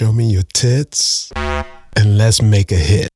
Show me your tits and let's make a hit.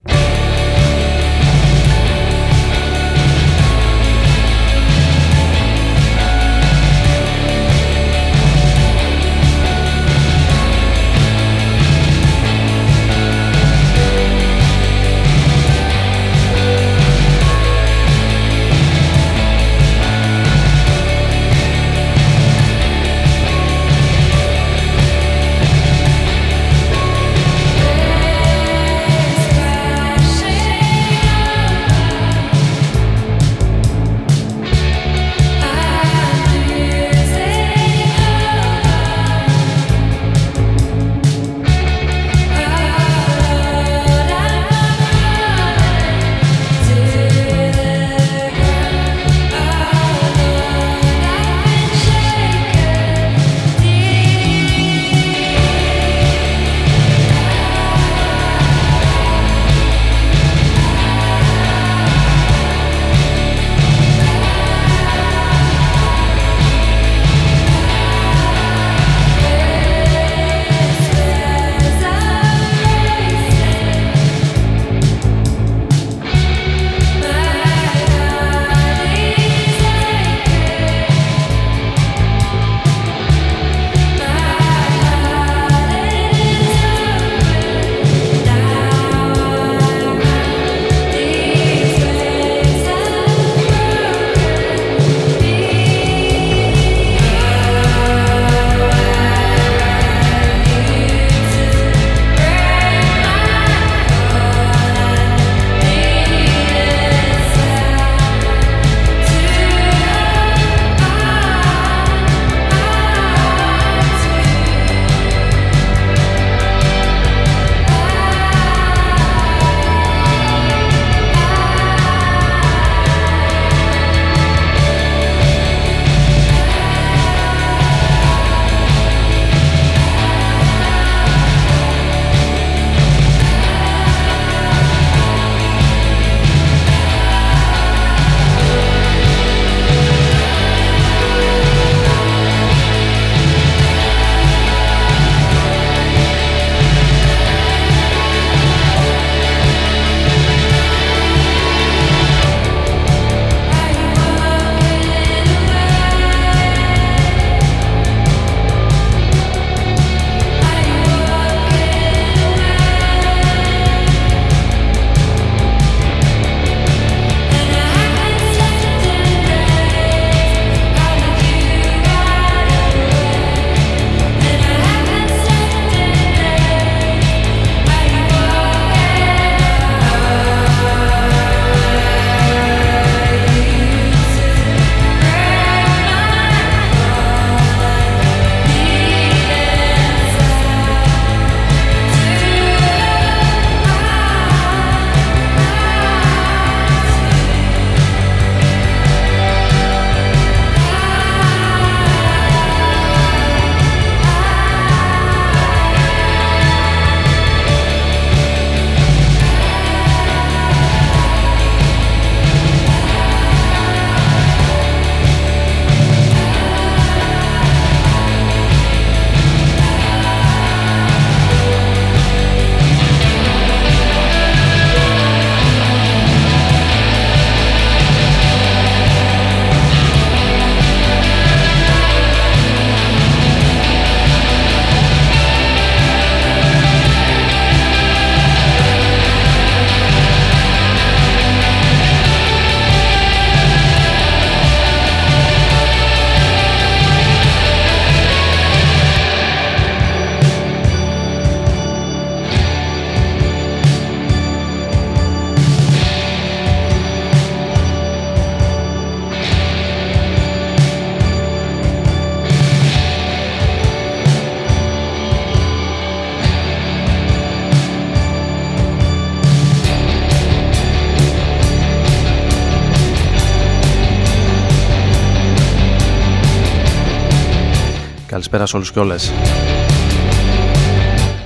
Καλησπέρα σε όλους και όλες.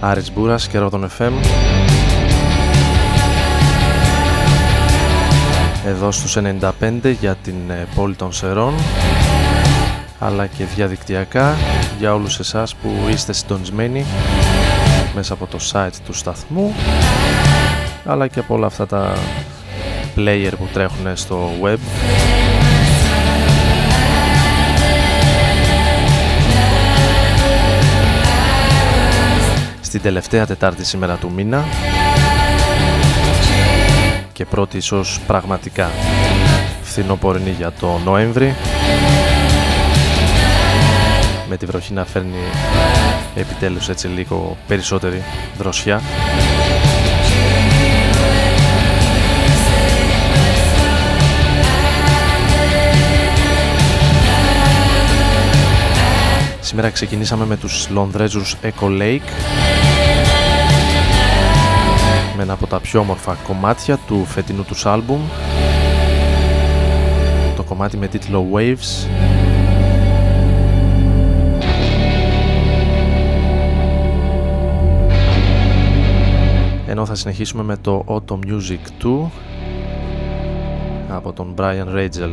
Άρης Μπούρας και Ρόδον FM. Εδώ στους 95 για την ε, πόλη των Σερών αλλά και διαδικτυακά για όλους εσάς που είστε συντονισμένοι μέσα από το site του σταθμού αλλά και από όλα αυτά τα player που τρέχουν στο web στην τελευταία Τετάρτη σήμερα του μήνα και πρώτη ίσως πραγματικά φθινοπορεινή για το Νοέμβρη. Με τη βροχή να φέρνει επιτέλους έτσι λίγο περισσότερη δροσιά. Σήμερα ξεκινήσαμε με τους Λονδρέζους Echo Lake με ένα από τα πιο όμορφα κομμάτια του φετινού τους άλμπουμ. Το κομμάτι με τίτλο Waves. Ενώ θα συνεχίσουμε με το Auto Music 2 από τον Brian Ragel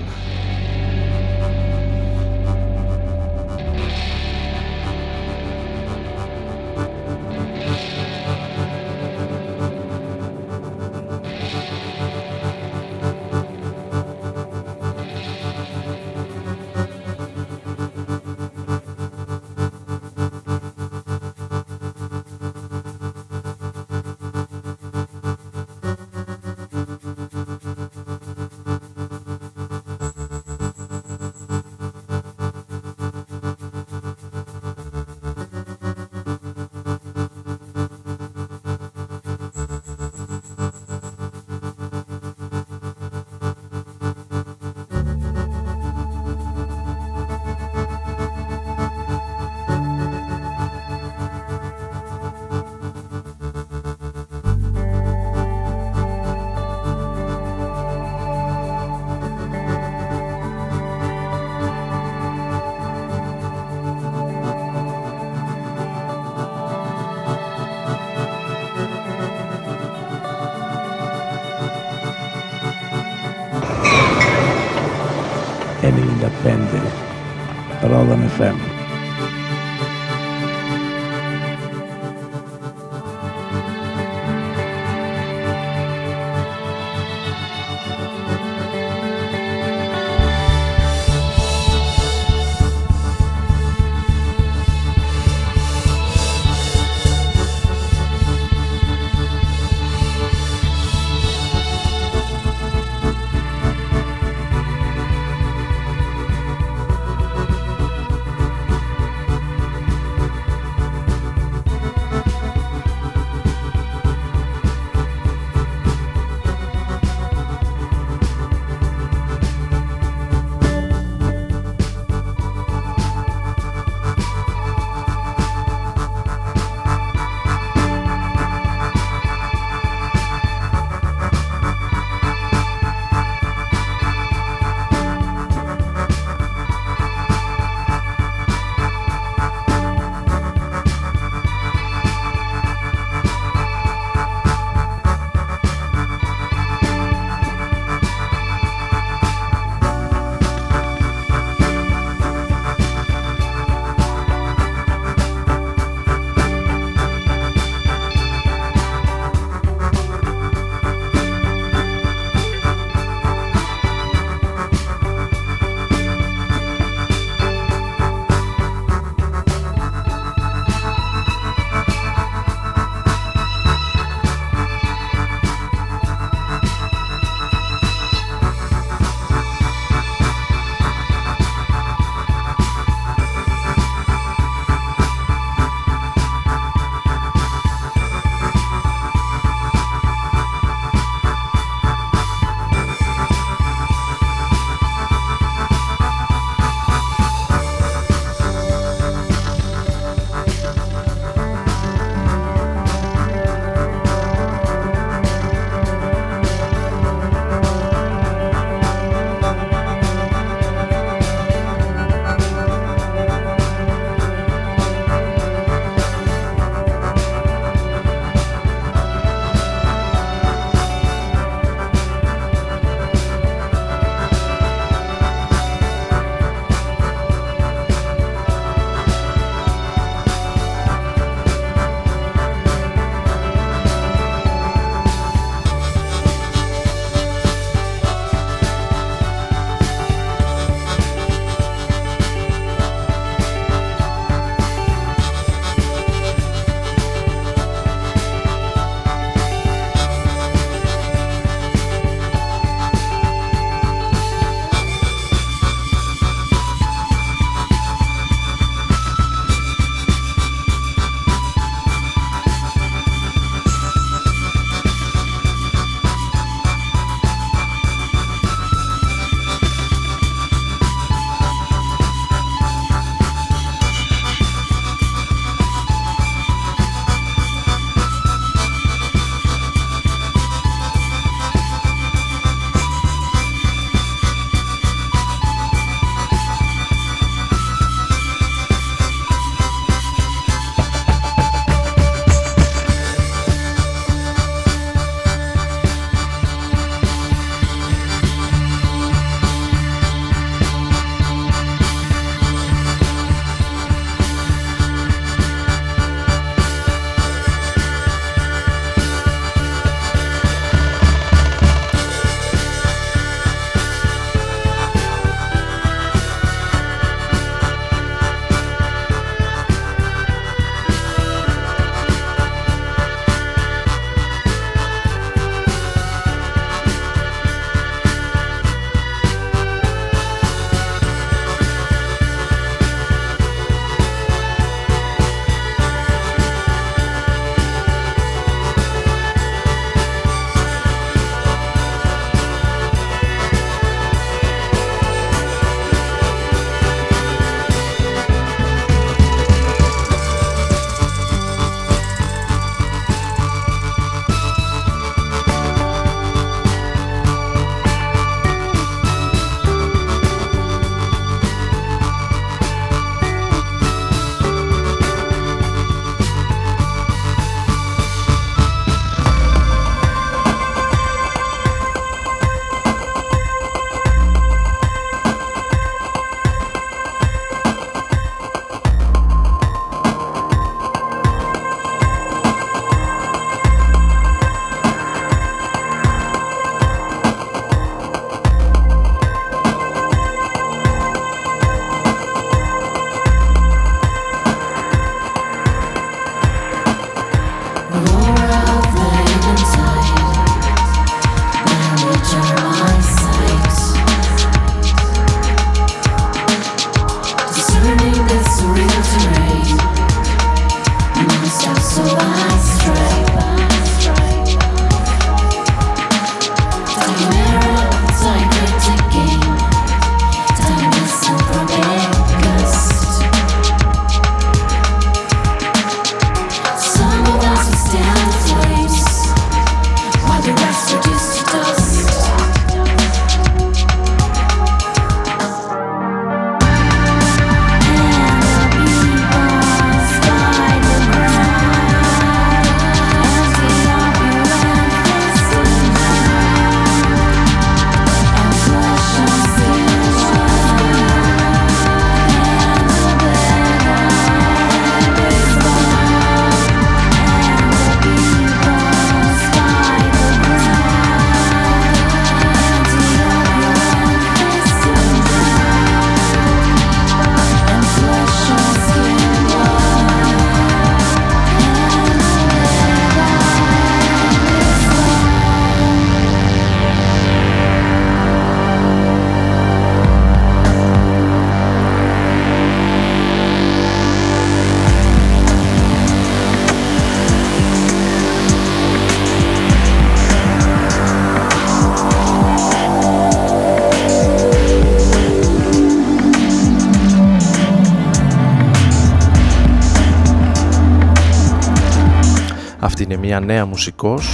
νέα μουσικός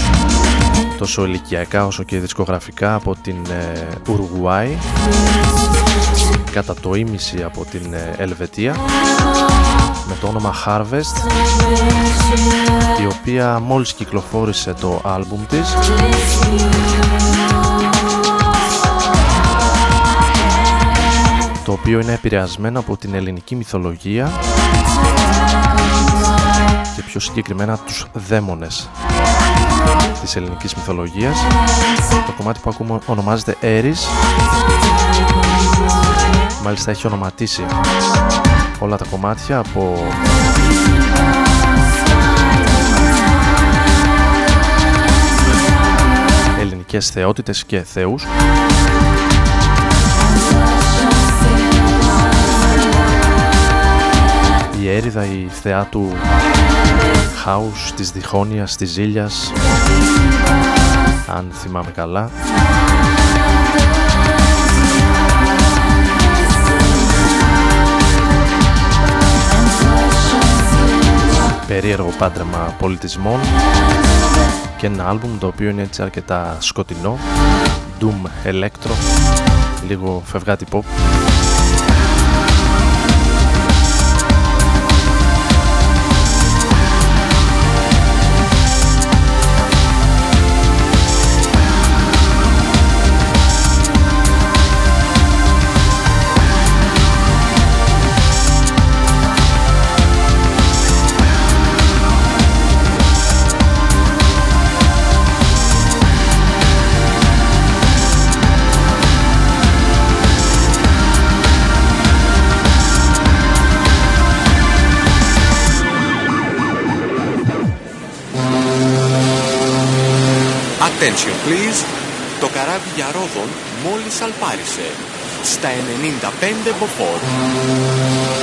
τόσο ηλικιακά όσο και δισκογραφικά από την Ουρουάη κατά το ίμιση από την Ελβετία με το όνομα Harvest η οποία μόλις κυκλοφόρησε το άλμπουμ της. Το οποίο είναι επηρεασμένο από την ελληνική μυθολογία. και πιο συγκεκριμένα τους δαίμονες της ελληνικής μυθολογίας. Το κομμάτι που ακούμε ονομάζεται Ares. Μάλιστα έχει ονοματίσει όλα τα κομμάτια από ελληνικές θεότητες και θεούς. Η έρηδα η θεά του χάους, της διχόνοιας, της ζήλιας αν θυμάμαι καλά. Περίεργο πάντρεμα πολιτισμών και ένα άλμπουμ το οποίο είναι έτσι αρκετά σκοτεινό. Doom Electro λίγο φευγάτη pop Attention please. Το καράβι για Ρόδον μόλις αλπάρισε. Στα 95 μποφόρ.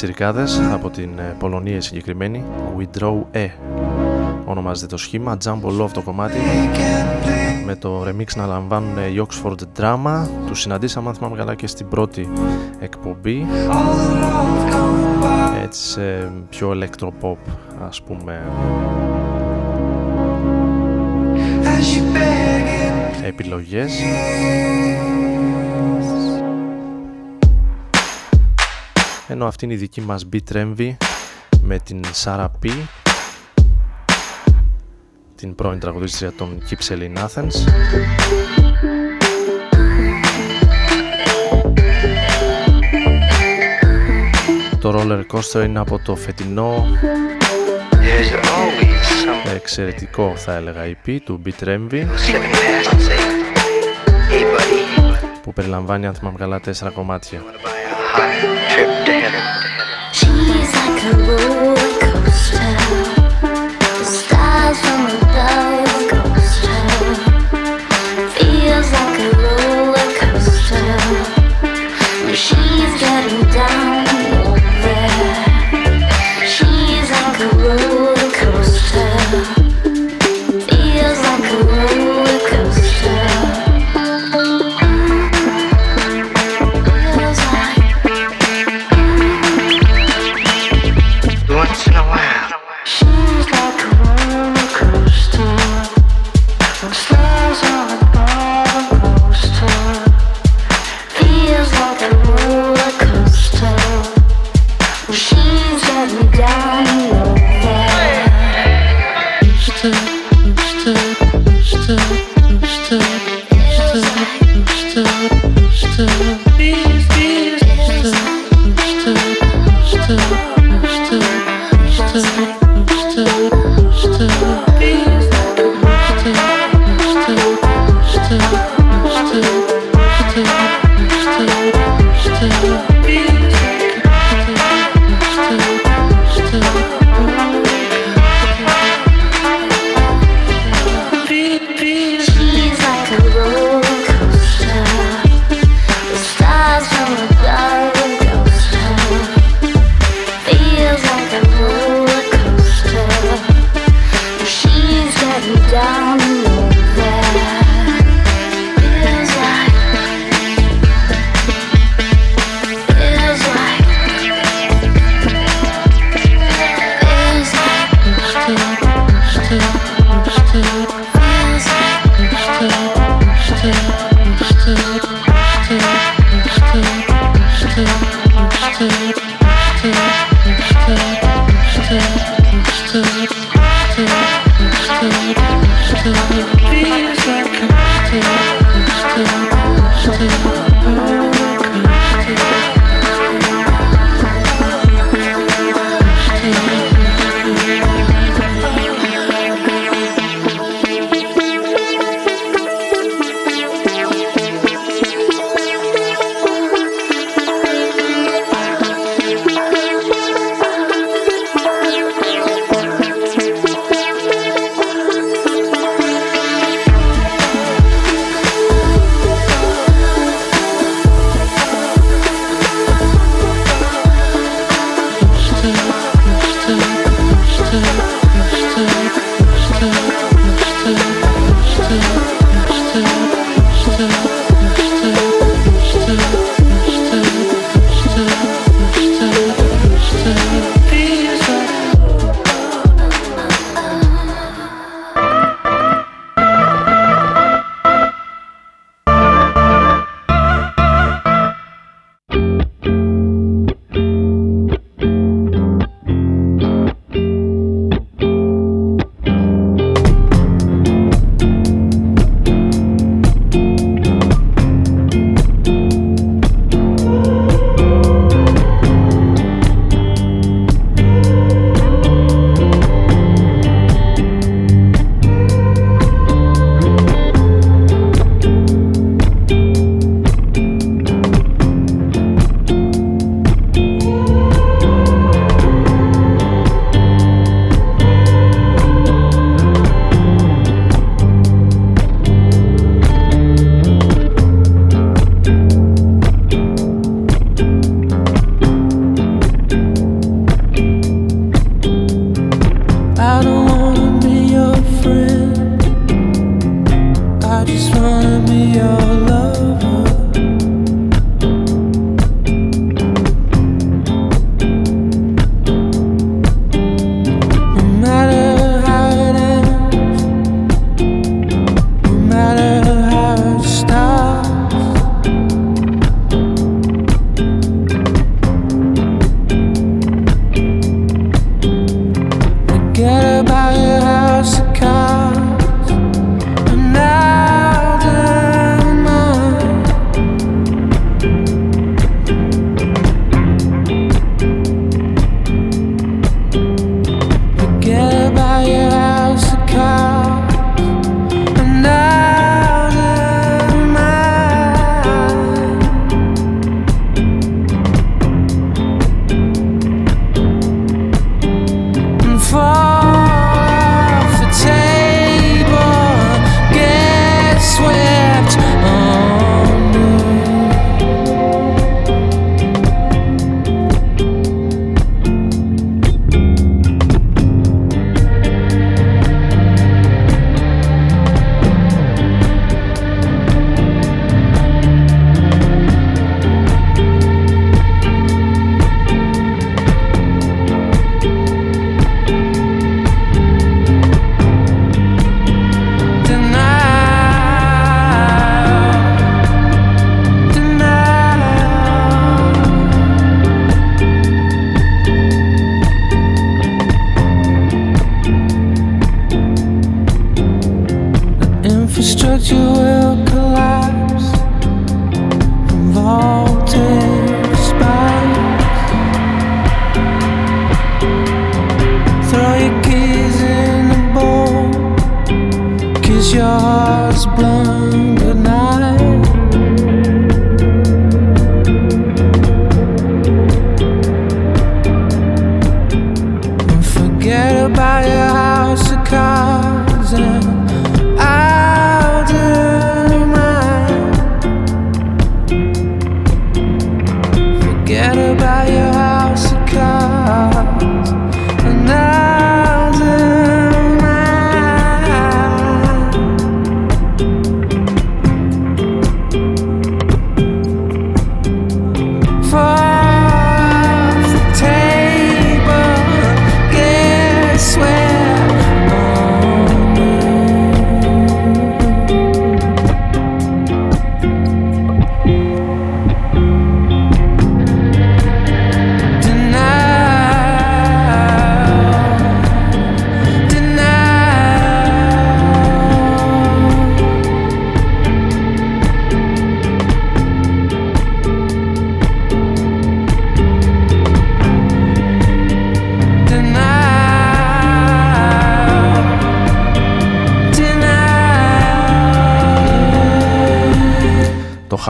Πιτσιρικάδες από την ε, Πολωνία συγκεκριμένη Draw E ονομάζεται το σχήμα Jumbo Love το κομμάτι. Με το remix να λαμβάνουν η Oxford Drama. Τους συναντήσαμε αν θυμάμαι καλά και στην πρώτη εκπομπή. Έτσι σε πιο electropop ας πούμε. Επιλογές ενώ αυτή είναι η δική μας beat Envy με την Sarah P. Την πρώην τραγουδίστρια των Keep in Athens. Το roller coaster είναι από το φετινό. Εξαιρετικό θα έλεγα EP του Beat Envy που περιλαμβάνει αν θυμάμαι καλά τέσσερα κομμάτια. She's like a roller coaster. The stars from above coaster. Feels like a roller coaster. When she's getting down there. She's like a roller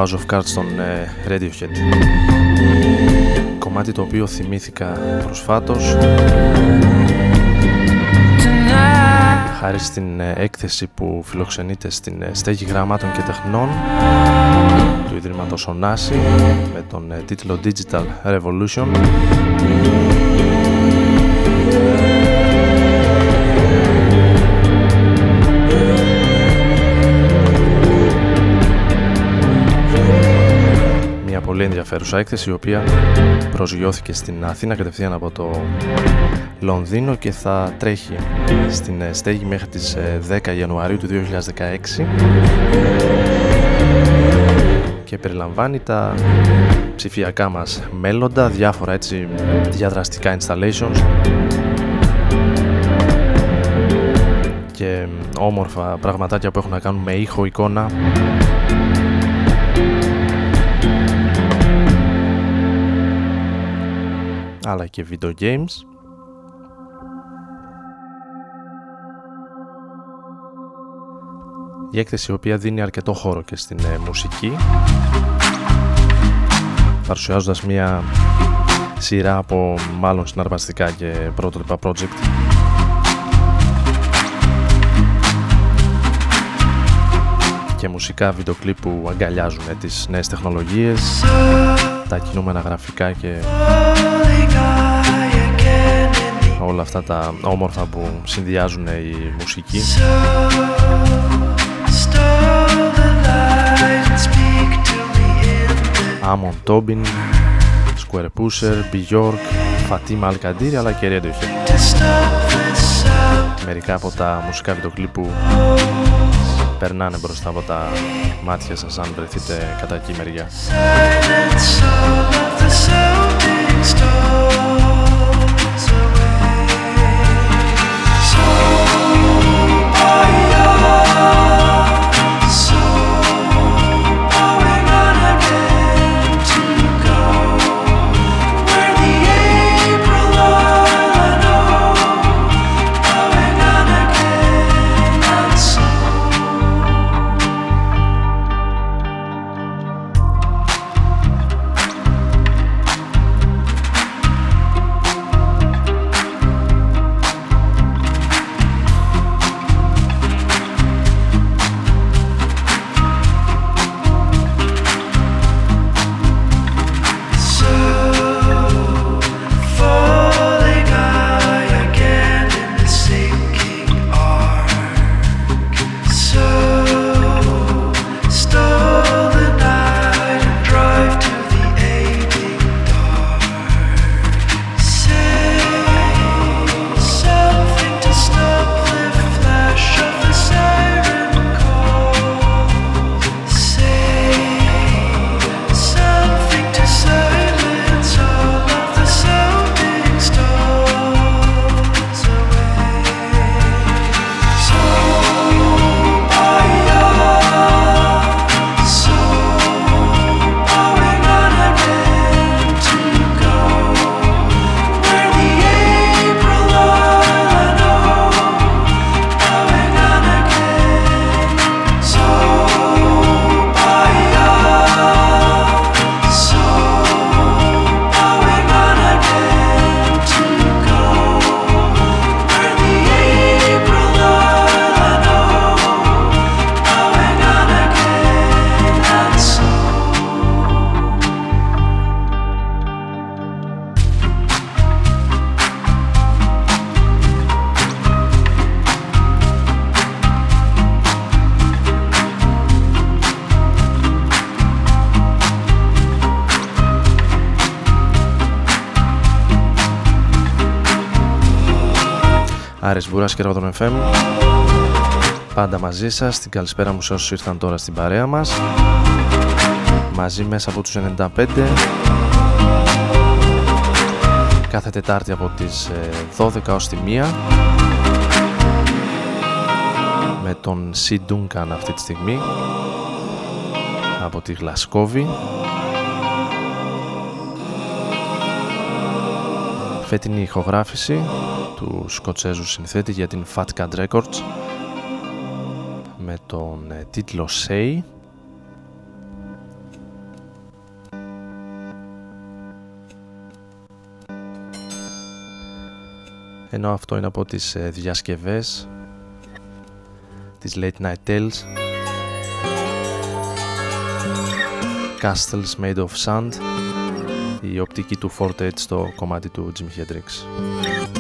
House of Cards των ε, Radiohead. Κομμάτι το οποίο θυμήθηκα προσφάτως. Χάρη στην ε, έκθεση που φιλοξενείται στην ε, στέγη γραμμάτων και τεχνών του Ιδρύματος Ονάση με τον τίτλο Digital Revolution ενδιαφέρουσα έκθεση η οποία προσγειώθηκε στην Αθήνα κατευθείαν από το Λονδίνο και θα τρέχει στην ε, στέγη μέχρι τις 10 ε, Ιανουαρίου του 2016 και περιλαμβάνει τα ψηφιακά μας μέλλοντα, διάφορα έτσι διαδραστικά installations. Και όμορφα πραγματάκια που έχουν να κάνουν με ήχο, εικόνα αλλά και video games. Η έκθεση η οποία δίνει αρκετό χώρο και στην ε, μουσική παρουσιάζοντας μια σειρά από μάλλον συναρπαστικά και πρωτότυπα project και μουσικά βίντεο κλιπ που αγκαλιάζουν ε, τις νέες τεχνολογίες τα κινούμενα γραφικά και όλα αυτά τα όμορφα που συνδυάζουν η μουσική. Άμον Τόμπιν, Square Pusher, Bjork, Fatima Al αλλά και Radiohead Μερικά από τα μουσικά βιντεοκλίπ που περνάνε μπροστά από τα μάτια σας αν βρεθείτε κατά εκεί μεριά. Άρης Βούρας και Ρόδον FM Πάντα μαζί σας, την καλησπέρα μου σε όσους ήρθαν τώρα στην παρέα μας. Μαζί μέσα από τους 95 Κάθε Τετάρτη από τις 12 ε, ως τη 1 Με τον Σι Ντούνκαν αυτή τη στιγμή. Από τη Γλασκόβη. Φέτινη ηχογράφηση του Σκοτσέζου συνθέτη για την Fat Cat Records με τον ε, τίτλο Say ενώ αυτό είναι από τις ε, διασκευές της Late Night Tales Castles Made of Sand η οπτική του Forte στο κομμάτι του Jimi Hendrix.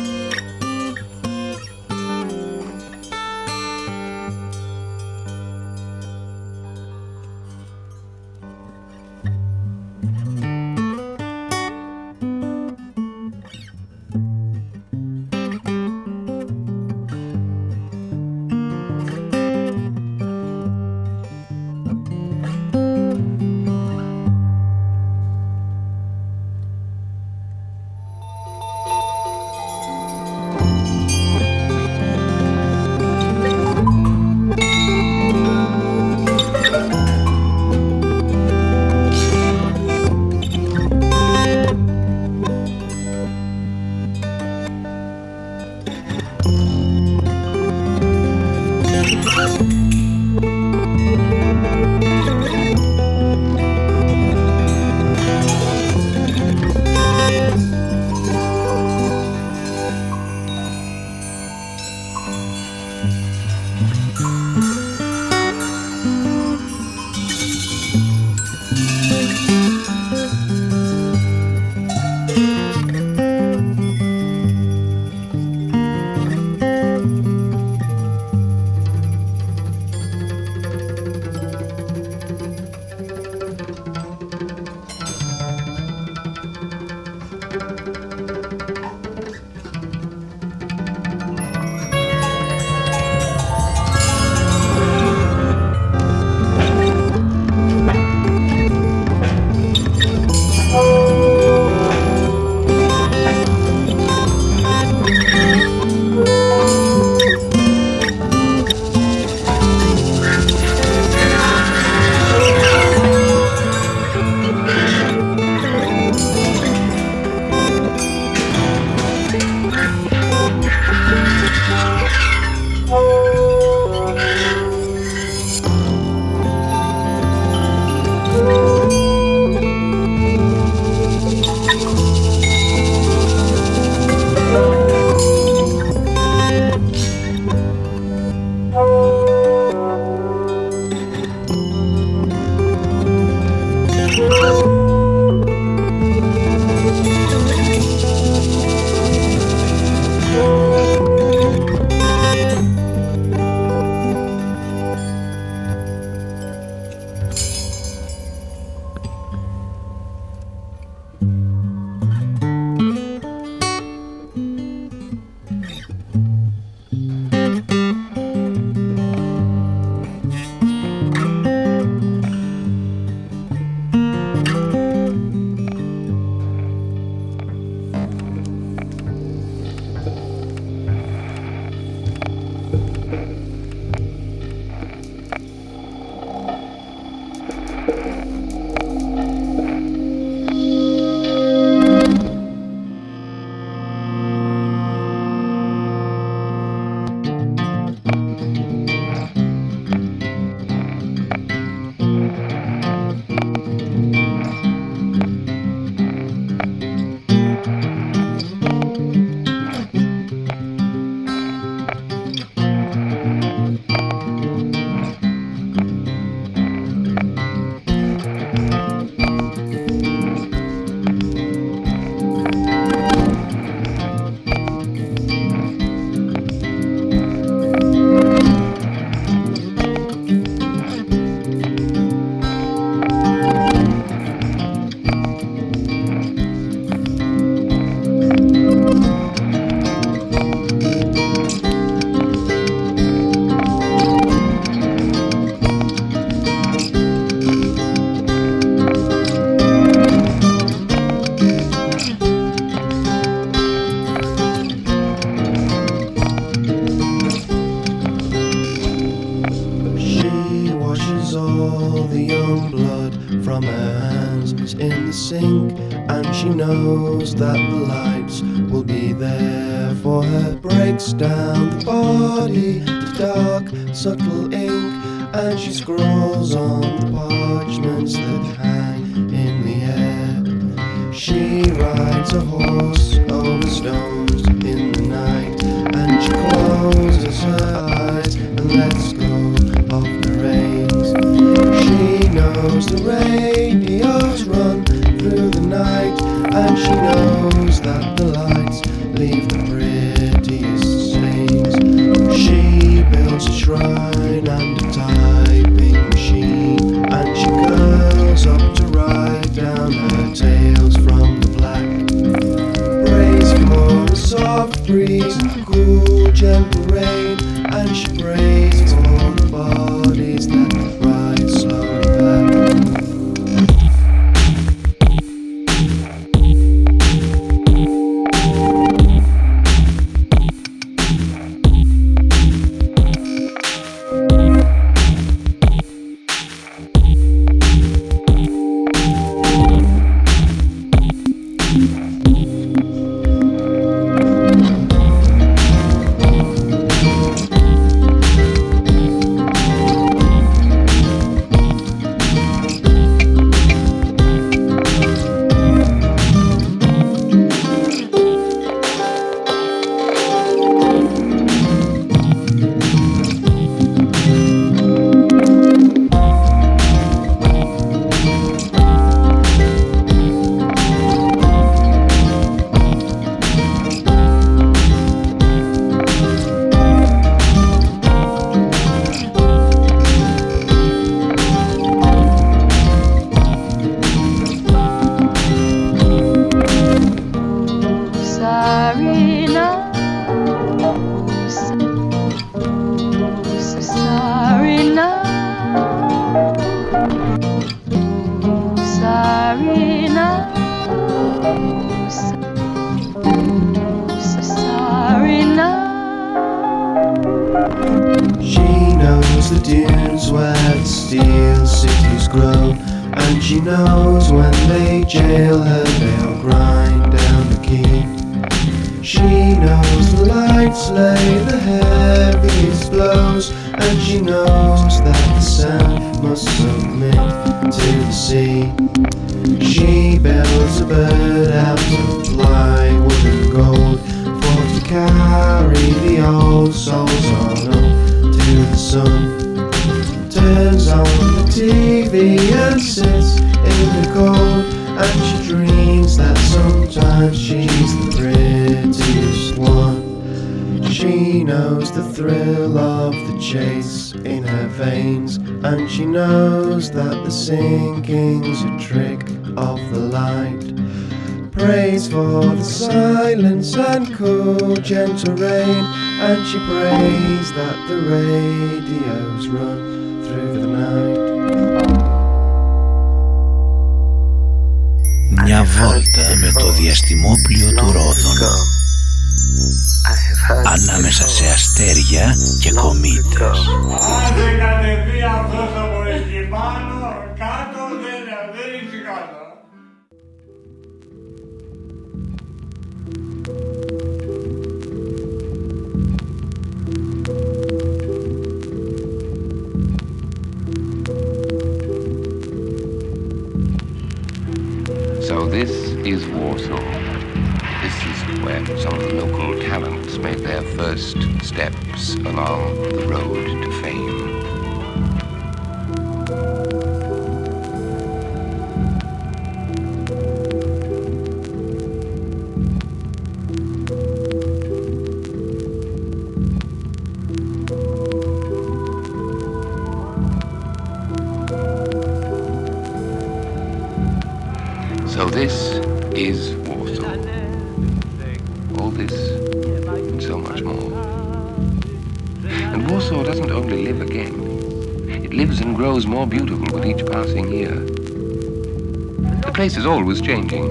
Radios run through the night, and she knows steel cities grow, and she knows when they jail her, they'll grind down the key. She knows the lights lay the heaviest blows, and she knows that the sand must submit to the sea. She builds a bird out of plywood and gold for to carry the old souls on up to the sun. Turns on the TV and sits in the cold, and she dreams that sometimes she's the prettiest one. She knows the thrill of the chase in her veins, and she knows that the sinking's a trick of the light. Prays for the silence and cool, gentle rain, and she prays that the radios run. Μια βόλτα με το διαστημόπλιο του Ρόδων. Ανάμεσα σε αστέρια και κομήτες. Άντε κατεβεί αυτός από Warsaw. This is where some of the local talents made their first steps along the road to fame. So this is Warsaw. All this and so much more. And Warsaw doesn't only live again. It lives and grows more beautiful with each passing year. The place is always changing.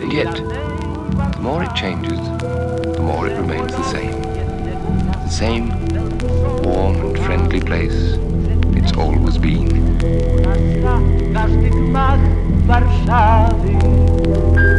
And yet, the more it changes, the more it remains the same. The same warm and friendly place it's always been. Warszawy.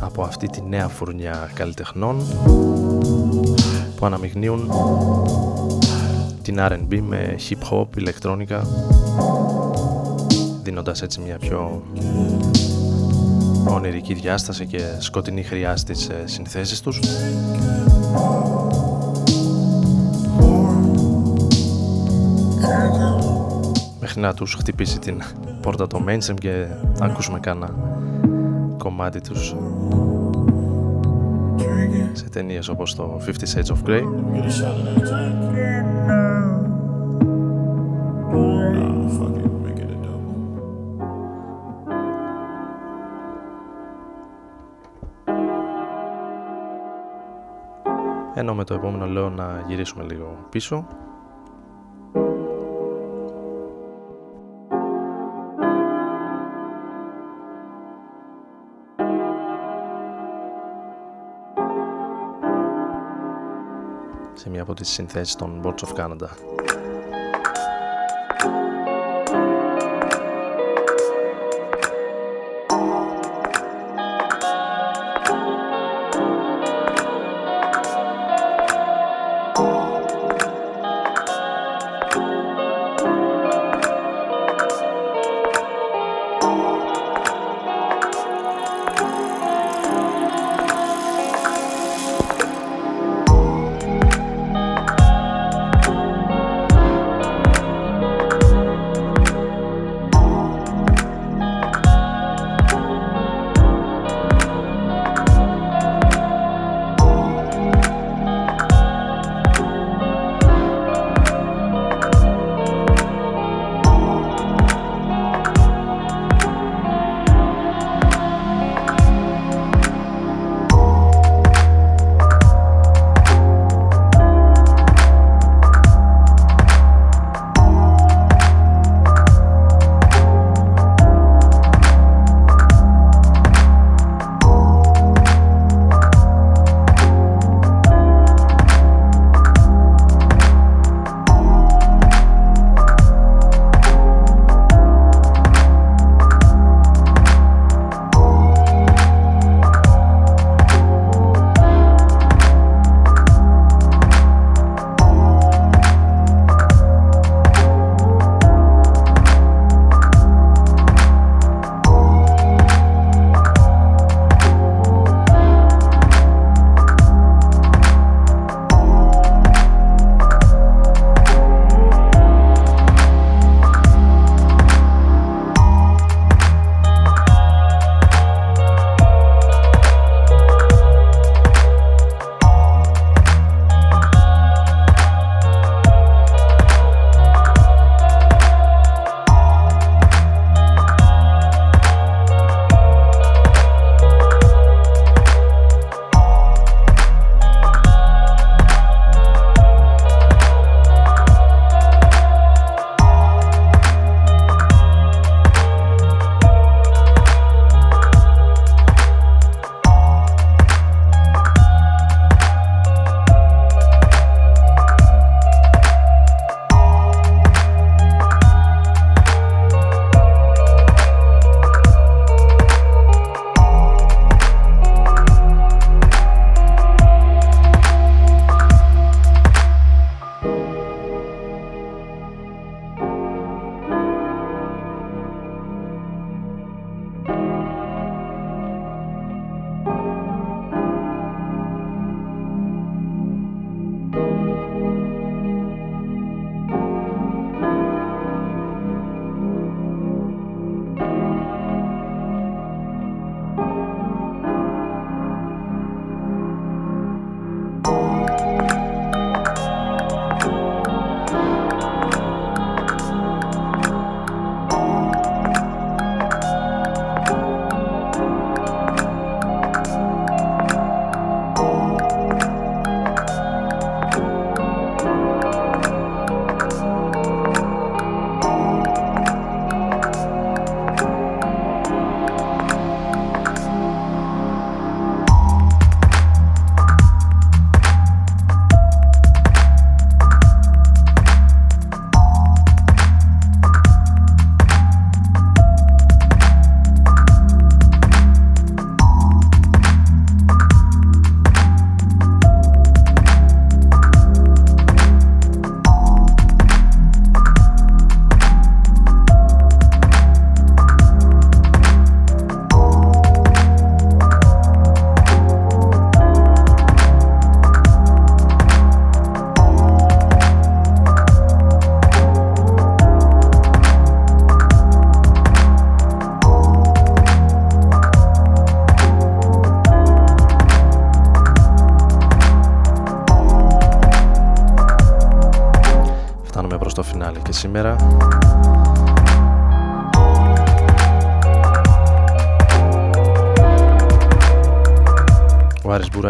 Από αυτή τη νέα φουρνιά καλλιτεχνών που αναμειγνύουν την R&B με hip hop, ηλεκτρόνικα δίνοντας έτσι μια πιο ονειρική διάσταση και σκοτεινή χρειά στις ε, συνθέσεις τους. να τους χτυπήσει την πόρτα το mainstream και να ακούσουμε κάνα κομμάτι τους σε ταινίες όπως το 50 Shades of Grey. Ενώ με το επόμενο λέω να γυρίσουμε λίγο πίσω. Από τις συνθέσεις των Boards of Canada.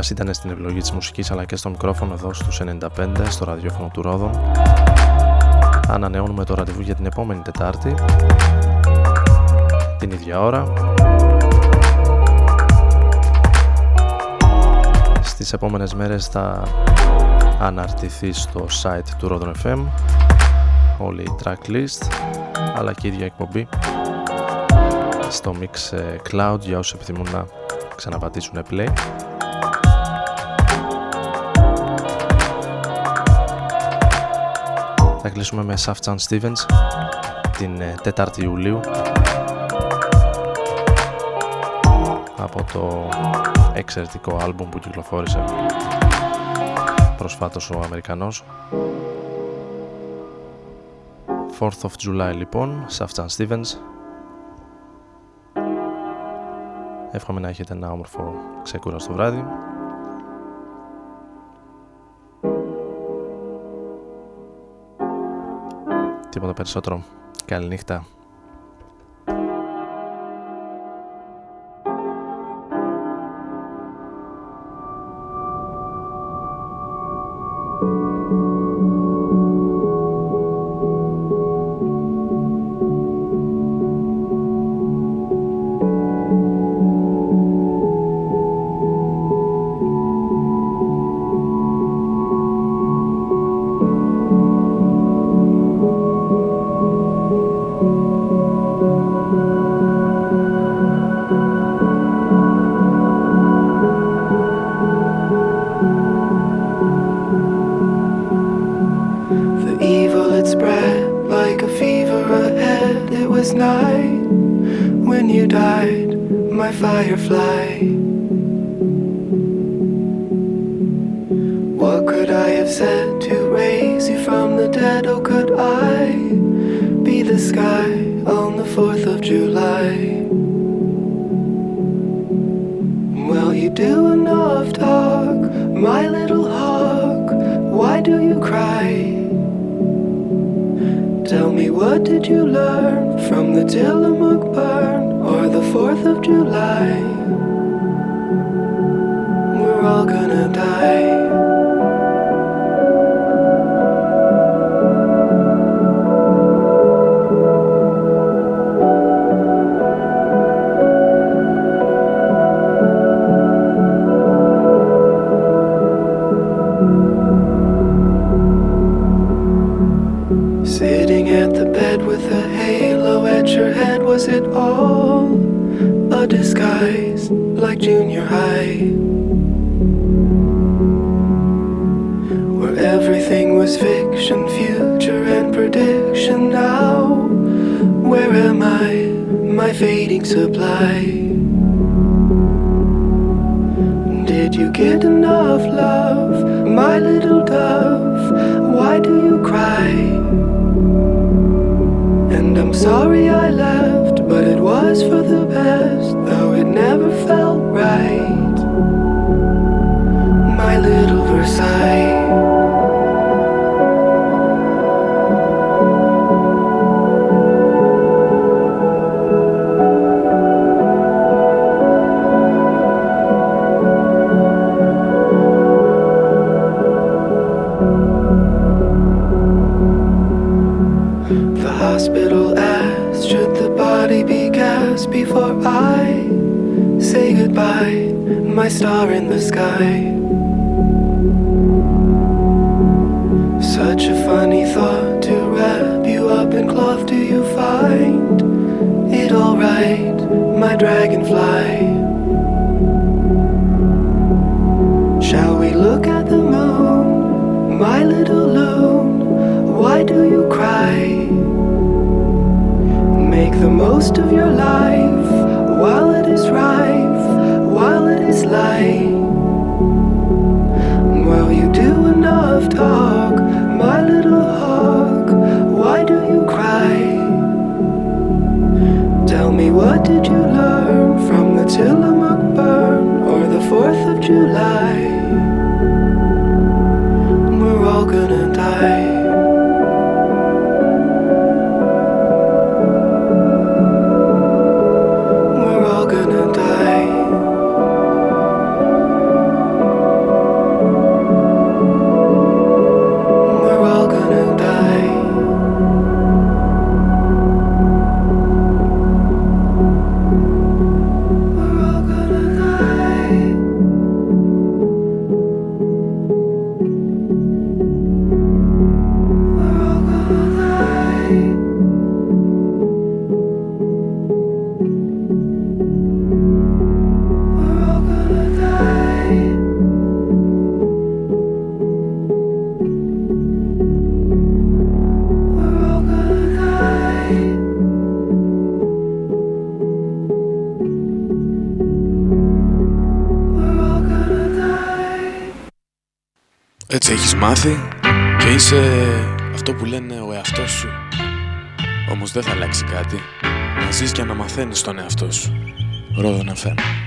Ο Άρης Μπούρας ήταν στην επιλογή της μουσικής αλλά και στο μικρόφωνο εδώ στους 95 στο ραδιόφωνο του Ρόδων. Ανανεώνουμε το ραντεβού για την επόμενη Τετάρτη την ίδια ώρα στις επόμενες μέρες θα αναρτηθεί στο site του Rodon FM όλη η tracklist αλλά και η ίδια εκπομπή στο Mix ε, Cloud για όσους επιθυμούν να ξαναπατήσουν play κλείσουμε με Safjan Stevens την 4η ε, Ιουλίου. Από το εξαιρετικό άλμπουμ που κυκλοφόρησε προσφάτως ο Αμερικανός. 4th of July λοιπόν, Safjan Stevens. Εύχομαι να έχετε ένα όμορφο ξεκούραστο βράδυ Τίποτα περισσότερο. Καληνύχτα. all gonna die. most of your life while it is rife, while it is light. Well, you do enough talk, my little hawk. Why do you cry? Tell me, what did you learn from the Tillamook burn or the 4th of July? We're all gonna die. Μαθαίνεις τον εαυτό σου. Ρόδον FM.